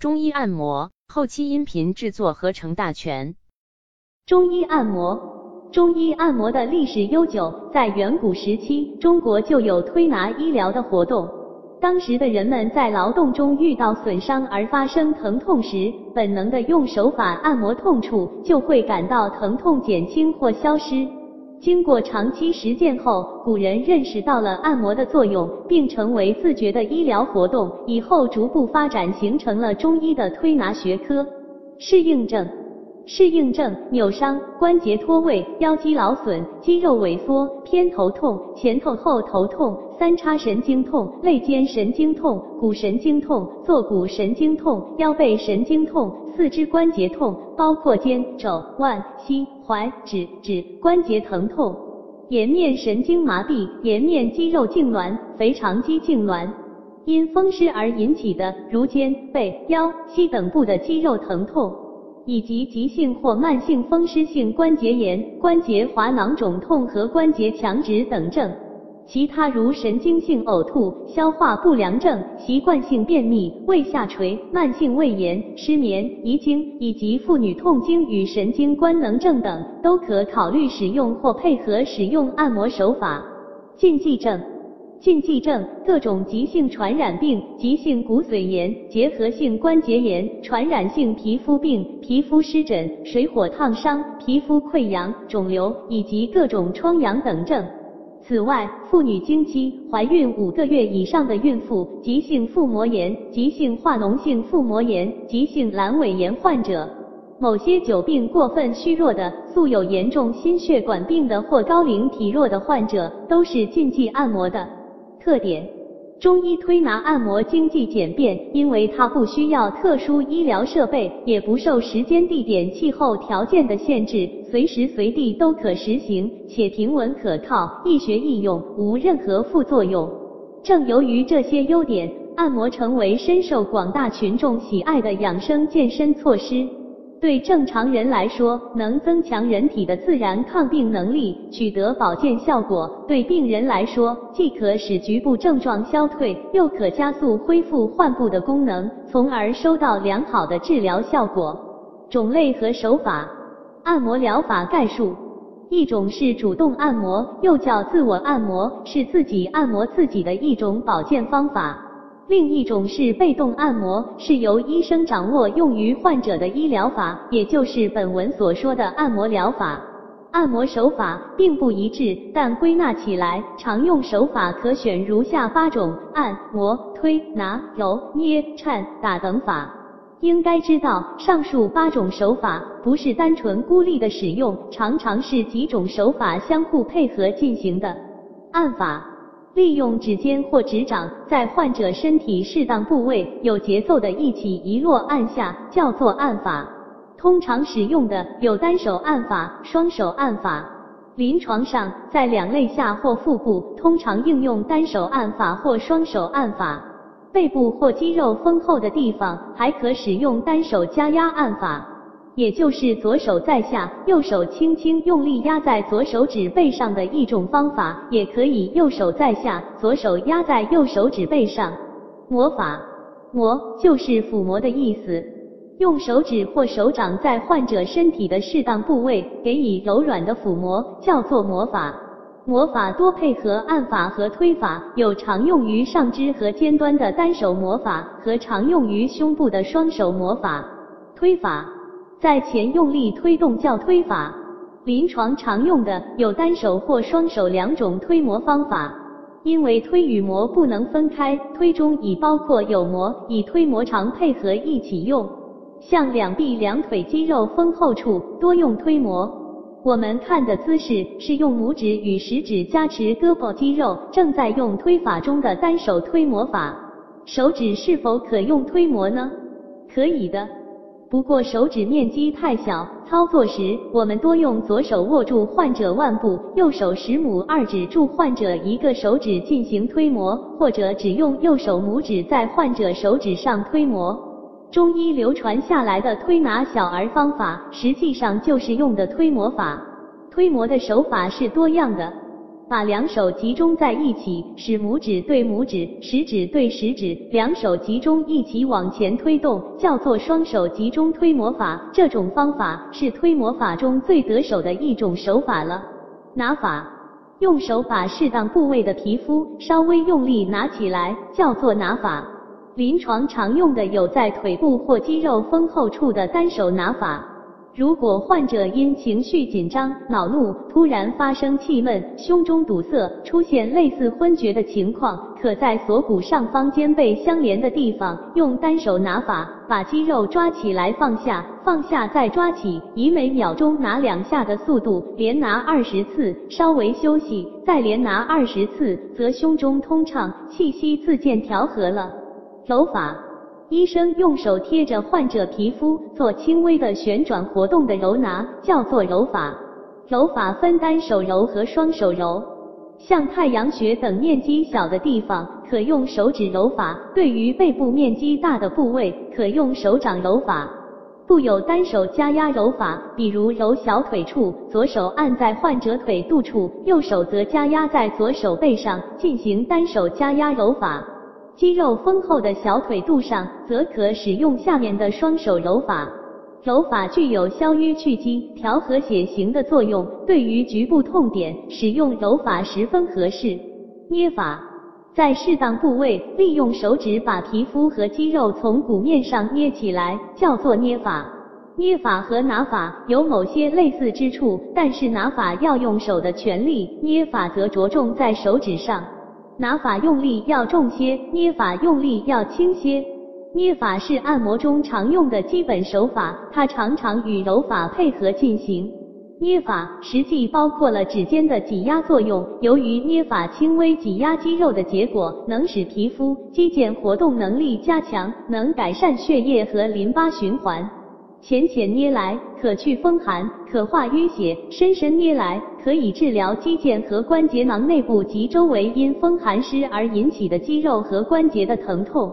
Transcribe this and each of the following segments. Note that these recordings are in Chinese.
中医按摩后期音频制作合成大全。中医按摩，中医按摩的历史悠久，在远古时期，中国就有推拿医疗的活动。当时的人们在劳动中遇到损伤而发生疼痛时，本能的用手法按摩痛处，就会感到疼痛减轻或消失。经过长期实践后，古人认识到了按摩的作用，并成为自觉的医疗活动。以后逐步发展，形成了中医的推拿学科。适应症，适应症：扭伤、关节脱位、腰肌劳损、肌肉萎缩、偏头痛、前头后头痛、三叉神经痛、肋间神经痛、骨神经痛、坐骨神经痛、腰背神经痛。四肢关节痛，包括肩、肘、腕、膝、踝、指、指关节疼痛；颜面神经麻痹，颜面肌肉痉挛、腓肠肌痉挛；因风湿而引起的，如肩、背、腰、膝等部的肌肉疼痛，以及急性或慢性风湿性关节炎、关节滑囊肿痛和关节强直等症。其他如神经性呕吐、消化不良症、习惯性便秘、胃下垂、慢性胃炎、失眠、遗精以及妇女痛经与神经官能症等，都可考虑使用或配合使用按摩手法。禁忌症，禁忌症，各种急性传染病、急性骨髓炎、结核性关节炎、传染性皮肤病、皮肤湿疹、水火烫伤、皮肤溃疡、肿瘤以及各种疮疡等症。此外，妇女经期、怀孕五个月以上的孕妇、急性腹膜炎、急性化脓性腹膜炎、急性阑尾炎患者、某些久病过分虚弱的、素有严重心血管病的或高龄体弱的患者，都是禁忌按摩的特点。中医推拿按摩经济简便，因为它不需要特殊医疗设备，也不受时间、地点、气候条件的限制，随时随地都可实行，且平稳可靠，易学易用，无任何副作用。正由于这些优点，按摩成为深受广大群众喜爱的养生健身措施。对正常人来说，能增强人体的自然抗病能力，取得保健效果；对病人来说，既可使局部症状消退，又可加速恢复患部的功能，从而收到良好的治疗效果。种类和手法，按摩疗法概述：一种是主动按摩，又叫自我按摩，是自己按摩自己的一种保健方法。另一种是被动按摩，是由医生掌握用于患者的医疗法，也就是本文所说的按摩疗法。按摩手法并不一致，但归纳起来，常用手法可选如下八种：按摩、推拿、揉捏、颤打等法。应该知道，上述八种手法不是单纯孤立的使用，常常是几种手法相互配合进行的按法。利用指尖或指掌在患者身体适当部位有节奏的一起一落按下，叫做按法。通常使用的有单手按法、双手按法。临床上，在两肋下或腹部，通常应用单手按法或双手按法。背部或肌肉丰厚的地方，还可使用单手加压按法。也就是左手在下，右手轻轻用力压在左手指背上的一种方法，也可以右手在下，左手压在右手指背上。魔法，摩就是抚摸的意思，用手指或手掌在患者身体的适当部位给予柔软的抚摸，叫做魔法。魔法多配合按法和推法，有常用于上肢和尖端的单手魔法，和常用于胸部的双手魔法。推法。在前用力推动叫推法，临床常用的有单手或双手两种推磨方法。因为推与磨不能分开，推中已包括有磨，以推磨常配合一起用。像两臂两腿肌肉丰厚处多用推磨。我们看的姿势是用拇指与食指加持胳膊肌肉，正在用推法中的单手推磨法。手指是否可用推磨呢？可以的。不过手指面积太小，操作时我们多用左手握住患者腕部，右手食拇二指住患者一个手指进行推磨，或者只用右手拇指在患者手指上推磨。中医流传下来的推拿小儿方法，实际上就是用的推磨法。推磨的手法是多样的。把两手集中在一起，使拇指对拇指，食指对食指，两手集中一起往前推动，叫做双手集中推磨法。这种方法是推磨法中最得手的一种手法了。拿法，用手把适当部位的皮肤稍微用力拿起来，叫做拿法。临床常用的有在腿部或肌肉丰厚处的单手拿法。如果患者因情绪紧张、恼怒，突然发生气闷、胸中堵塞，出现类似昏厥的情况，可在锁骨上方肩背相连的地方，用单手拿法，把肌肉抓起来放下，放下再抓起，以每秒钟拿两下的速度，连拿二十次，稍微休息，再连拿二十次，则胸中通畅，气息自见调和了。揉法。医生用手贴着患者皮肤做轻微的旋转活动的揉拿，叫做揉法。揉法分单手揉和双手揉。像太阳穴等面积小的地方，可用手指揉法；对于背部面积大的部位，可用手掌揉法。不有单手加压揉法，比如揉小腿处，左手按在患者腿肚处，右手则加压在左手背上，进行单手加压揉法。肌肉丰厚的小腿肚上，则可使用下面的双手揉法。揉法具有消瘀去积、调和血行的作用，对于局部痛点，使用揉法十分合适。捏法，在适当部位，利用手指把皮肤和肌肉从骨面上捏起来，叫做捏法。捏法和拿法有某些类似之处，但是拿法要用手的全力，捏法则着重在手指上。拿法用力要重些，捏法用力要轻些。捏法是按摩中常用的基本手法，它常常与揉法配合进行。捏法实际包括了指尖的挤压作用，由于捏法轻微挤压肌肉的结果，能使皮肤肌腱活动能力加强，能改善血液和淋巴循环。浅浅捏来可去风寒，可化淤血；深深捏来可以治疗肌腱和关节囊内部及周围因风寒湿而引起的肌肉和关节的疼痛。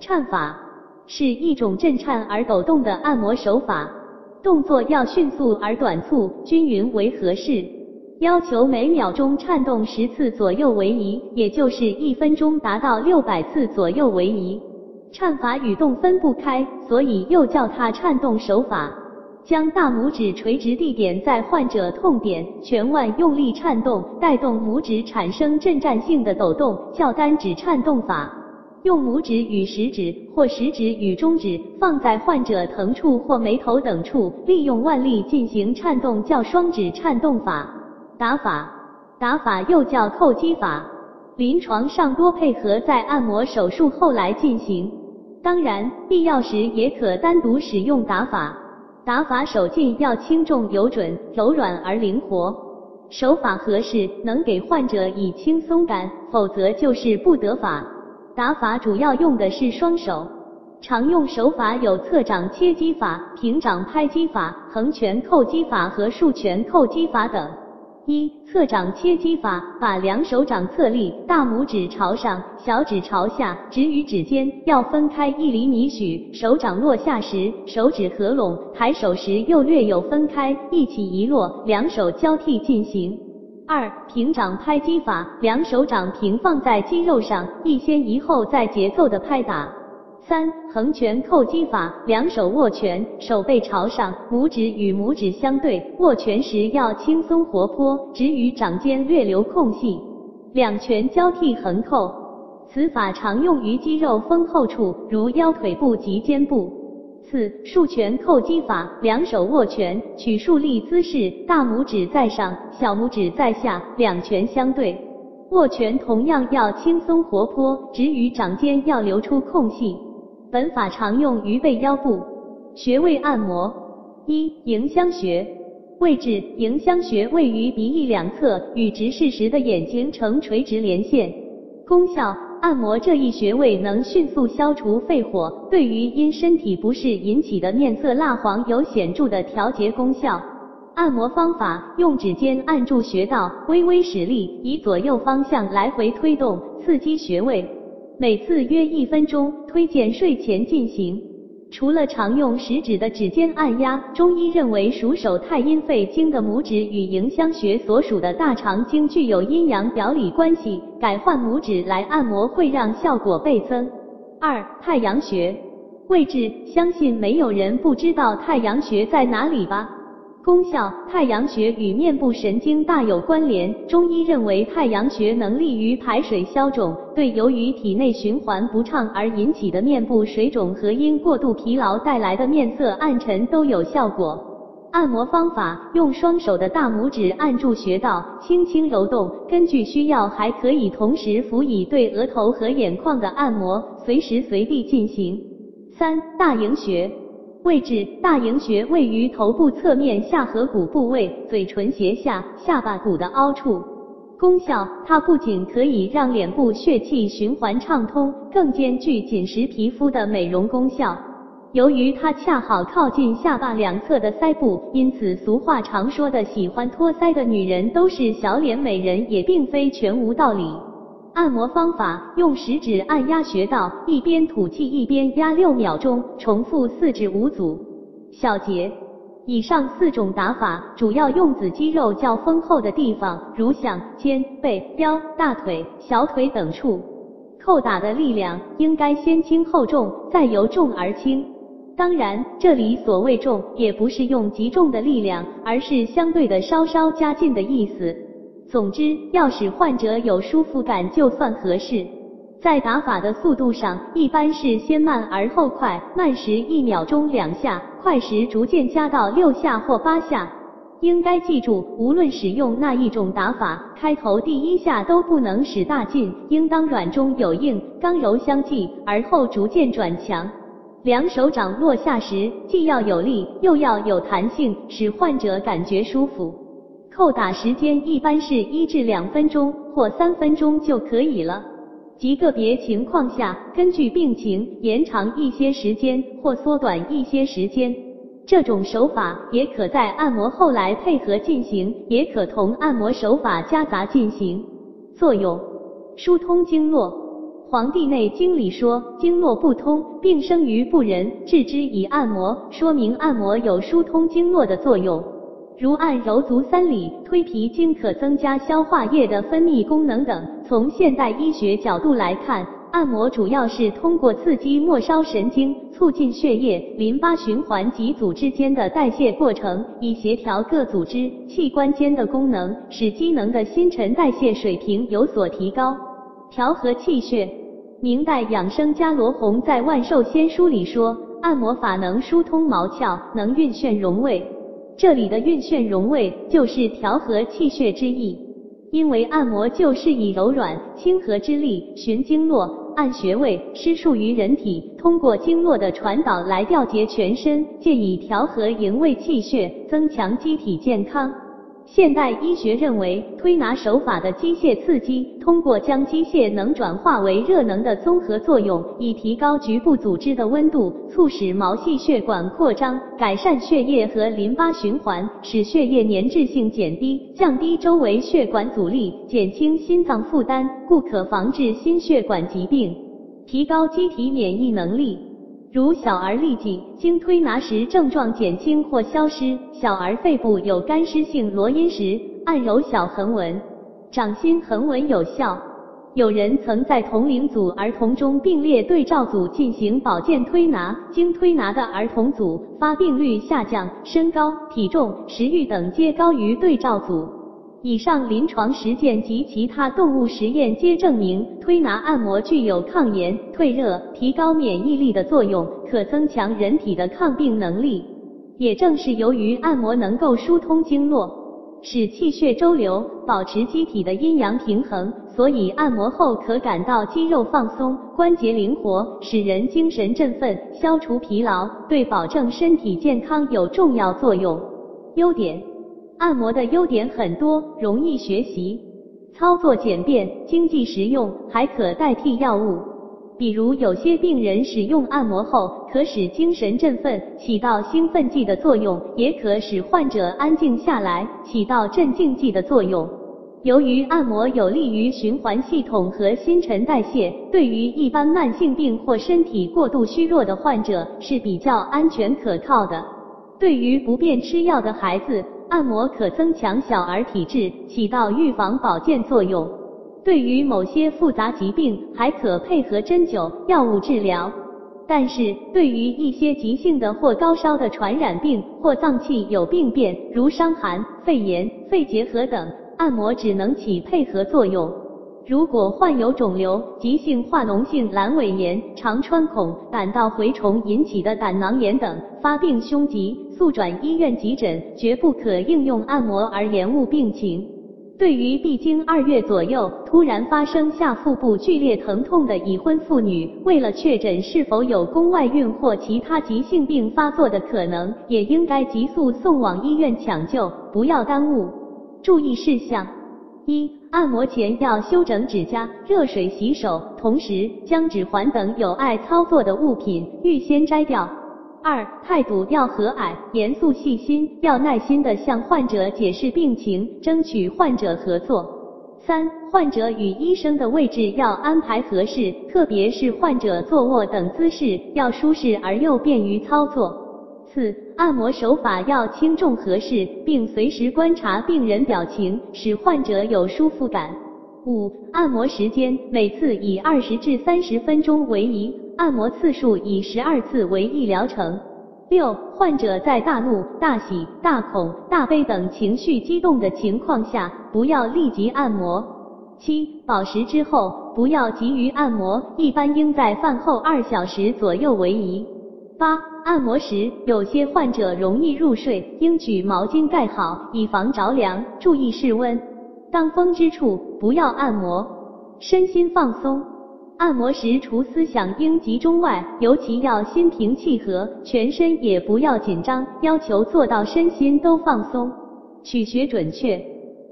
颤法是一种震颤而抖动的按摩手法，动作要迅速而短促，均匀为合适，要求每秒钟颤动十次左右为宜，也就是一分钟达到六百次左右为宜。颤法与动分不开，所以又叫它颤动手法。将大拇指垂直地点在患者痛点，全腕用力颤动，带动拇指产生震颤性的抖动，叫单指颤动法。用拇指与食指或食指与中指放在患者疼处或眉头等处，利用腕力进行颤动，叫双指颤动法。打法，打法又叫叩击法。临床上多配合在按摩手术后来进行，当然必要时也可单独使用打法。打法手劲要轻重有准，柔软而灵活，手法合适能给患者以轻松感，否则就是不得法。打法主要用的是双手，常用手法有侧掌切击法、平掌拍击法、横拳扣击法和竖拳扣击法等。一侧掌切击法，把两手掌侧立，大拇指朝上，小指朝下，指与指尖要分开一厘米许。手掌落下时，手指合拢，抬手时又略有分开，一起一落，两手交替进行。二平掌拍击法，两手掌平放在肌肉上，一先一后，在节奏的拍打。三横拳扣击法，两手握拳，手背朝上，拇指与拇指相对，握拳时要轻松活泼，指与掌间略留空隙，两拳交替横扣。此法常用于肌肉丰厚处，如腰腿部及肩部。四竖拳扣击法，两手握拳，取竖立姿势，大拇指在上，小拇指在下，两拳相对，握拳同样要轻松活泼，指与掌间要留出空隙。本法常用于背腰部穴位按摩。一迎香穴位置，迎香穴位于鼻翼两侧，与直视时的眼睛呈垂直连线。功效：按摩这一穴位能迅速消除肺火，对于因身体不适引起的面色蜡黄有显著的调节功效。按摩方法：用指尖按住穴道，微微使力，以左右方向来回推动，刺激穴位。每次约一分钟，推荐睡前进行。除了常用食指的指尖按压，中医认为属手太阴肺经的拇指与迎香穴所属的大肠经具有阴阳表里关系，改换拇指来按摩会让效果倍增。二、太阳穴位置，相信没有人不知道太阳穴在哪里吧？功效：太阳穴与面部神经大有关联。中医认为太阳穴能利于排水消肿，对由于体内循环不畅而引起的面部水肿和因过度疲劳带来的面色暗沉都有效果。按摩方法：用双手的大拇指按住穴道，轻轻揉动。根据需要，还可以同时辅以对额头和眼眶的按摩，随时随地进行。三、大迎穴。位置：大迎穴位于头部侧面下颌骨部位，嘴唇斜下，下巴骨的凹处。功效：它不仅可以让脸部血气循环畅通，更兼具紧实皮肤的美容功效。由于它恰好靠近下巴两侧的腮部，因此俗话常说的喜欢托腮的女人都是小脸美人，也并非全无道理。按摩方法：用食指按压穴道，一边吐气一边压六秒钟，重复四至五组。小结：以上四种打法主要用子肌肉较丰厚的地方，如响肩、背、腰、大腿、小腿等处。扣打的力量应该先轻后重，再由重而轻。当然，这里所谓重，也不是用极重的力量，而是相对的稍稍加劲的意思。总之，要使患者有舒服感就算合适。在打法的速度上，一般是先慢而后快，慢时一秒钟两下，快时逐渐加到六下或八下。应该记住，无论使用哪一种打法，开头第一下都不能使大劲，应当软中有硬，刚柔相济，而后逐渐转强。两手掌落下时，既要有力，又要有弹性，使患者感觉舒服。扣打时间一般是一至两分钟或三分钟就可以了，极个别情况下根据病情延长一些时间或缩短一些时间。这种手法也可在按摩后来配合进行，也可同按摩手法夹杂进行。作用：疏通经络。《黄帝内经》里说，经络不通，病生于不仁，治之以按摩，说明按摩有疏通经络的作用。如按揉足三里、推脾经，可增加消化液的分泌功能等。从现代医学角度来看，按摩主要是通过刺激末梢神经，促进血液、淋巴循环及组织间的代谢过程，以协调各组织器官间的功能，使机能的新陈代谢水平有所提高。调和气血，明代养生家罗红在《万寿仙书》里说，按摩法能疏通毛窍，能运眩荣胃。这里的运眩融胃就是调和气血之意，因为按摩就是以柔软清和之力寻经络、按穴位施术于人体，通过经络的传导来调节全身，借以调和营卫气血，增强机体健康。现代医学认为，推拿手法的机械刺激，通过将机械能转化为热能的综合作用，以提高局部组织的温度，促使毛细血管扩张，改善血液和淋巴循环，使血液粘滞性减低，降低周围血管阻力，减轻心脏负担，故可防治心血管疾病，提高机体免疫能力。如小儿痢疾，经推拿时症状减轻或消失；小儿肺部有干湿性罗音时，按揉小横纹、掌心横纹有效。有人曾在同龄组儿童中并列对照组进行保健推拿，经推拿的儿童组发病率下降，身高、体重、食欲等皆高于对照组。以上临床实践及其他动物实验皆证明，推拿按摩具有抗炎、退热、提高免疫力的作用，可增强人体的抗病能力。也正是由于按摩能够疏通经络，使气血周流，保持机体的阴阳平衡，所以按摩后可感到肌肉放松、关节灵活，使人精神振奋，消除疲劳，对保证身体健康有重要作用。优点。按摩的优点很多，容易学习，操作简便，经济实用，还可代替药物。比如有些病人使用按摩后，可使精神振奋，起到兴奋剂的作用；也可使患者安静下来，起到镇静剂的作用。由于按摩有利于循环系统和新陈代谢，对于一般慢性病或身体过度虚弱的患者是比较安全可靠的。对于不便吃药的孩子，按摩可增强小儿体质，起到预防保健作用。对于某些复杂疾病，还可配合针灸、药物治疗。但是，对于一些急性的或高烧的传染病或脏器有病变，如伤寒、肺炎、肺结核等。按摩只能起配合作用。如果患有肿瘤、急性化脓性阑尾炎、肠穿孔、胆道蛔虫引起的胆囊炎等发病凶急，速转医院急诊，绝不可应用按摩而延误病情。对于必经二月左右突然发生下腹部剧烈疼痛的已婚妇女，为了确诊是否有宫外孕或其他急性病发作的可能，也应该急速送往医院抢救，不要耽误。注意事项：一、按摩前要修整指甲，热水洗手，同时将指环等有碍操作的物品预先摘掉。二、态度要和蔼、严肃、细心，要耐心的向患者解释病情，争取患者合作。三、患者与医生的位置要安排合适，特别是患者坐卧等姿势要舒适而又便于操作。四、按摩手法要轻重合适，并随时观察病人表情，使患者有舒服感。五、按摩时间每次以二十至三十分钟为宜，按摩次数以十二次为一疗程。六、患者在大怒、大喜、大恐、大悲等情绪激动的情况下，不要立即按摩。七、饱食之后不要急于按摩，一般应在饭后二小时左右为宜。八、按摩时，有些患者容易入睡，应举毛巾盖好，以防着凉。注意室温，当风之处不要按摩。身心放松，按摩时除思想应集中外，尤其要心平气和，全身也不要紧张，要求做到身心都放松。取穴准确，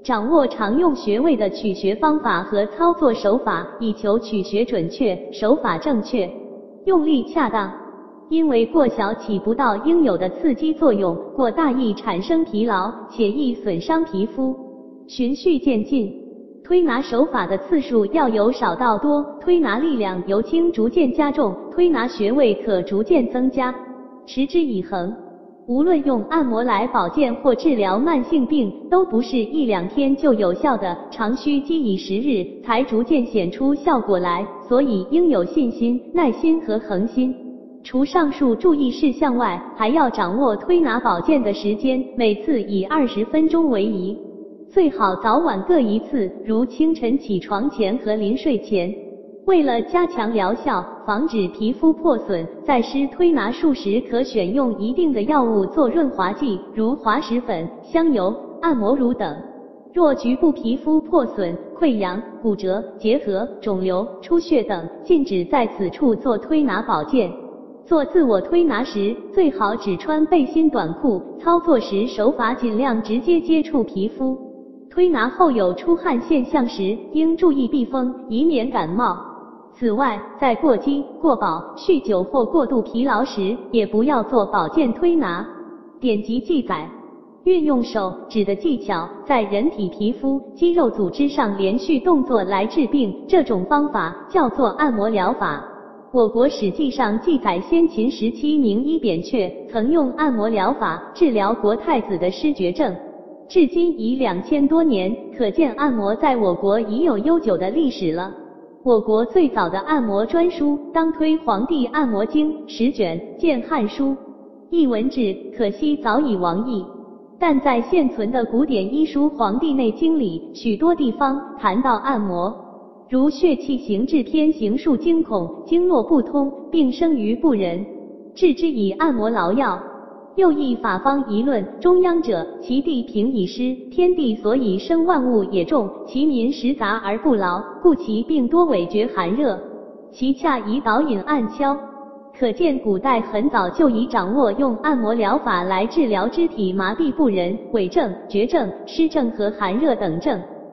掌握常用穴位的取穴方法和操作手法，以求取穴准确，手法正确，用力恰当。因为过小起不到应有的刺激作用，过大易产生疲劳，且易损伤皮肤。循序渐进，推拿手法的次数要由少到多，推拿力量由轻逐渐加重，推拿穴位可逐渐增加，持之以恒。无论用按摩来保健或治疗慢性病，都不是一两天就有效的，常需积以时日才逐渐显出效果来，所以应有信心、耐心和恒心。除上述注意事项外，还要掌握推拿保健的时间，每次以二十分钟为宜，最好早晚各一次，如清晨起床前和临睡前。为了加强疗效，防止皮肤破损，在施推拿术时可选用一定的药物做润滑剂，如滑石粉、香油、按摩乳等。若局部皮肤破损、溃疡、骨折、结核、肿瘤、出血等，禁止在此处做推拿保健。做自我推拿时，最好只穿背心短裤。操作时手法尽量直接接触皮肤。推拿后有出汗现象时，应注意避风，以免感冒。此外，在过饥、过饱、酗酒或过度疲劳时，也不要做保健推拿。典籍记载，运用手指的技巧，在人体皮肤、肌肉组织上连续动作来治病，这种方法叫做按摩疗法。我国史记上记载，先秦时期名医扁鹊曾用按摩疗法治疗国太子的失觉症，至今已两千多年，可见按摩在我国已有悠久的历史了。我国最早的按摩专书《当推皇帝按摩经》十卷，见《汉书》，译文志，可惜早已亡佚。但在现存的古典医书《黄帝内经》里，许多地方谈到按摩。如血气行滞篇，行数惊恐，经络不通，病生于不仁，治之以按摩劳药。又一法方一论，中央者，其地平以湿，天地所以生万物也重，其民食杂而不劳，故其病多委绝寒热。其恰以导引按敲，可见古代很早就已掌握用按摩疗法来治疗肢体麻痹不仁、痿症、绝症、湿症和寒热等症。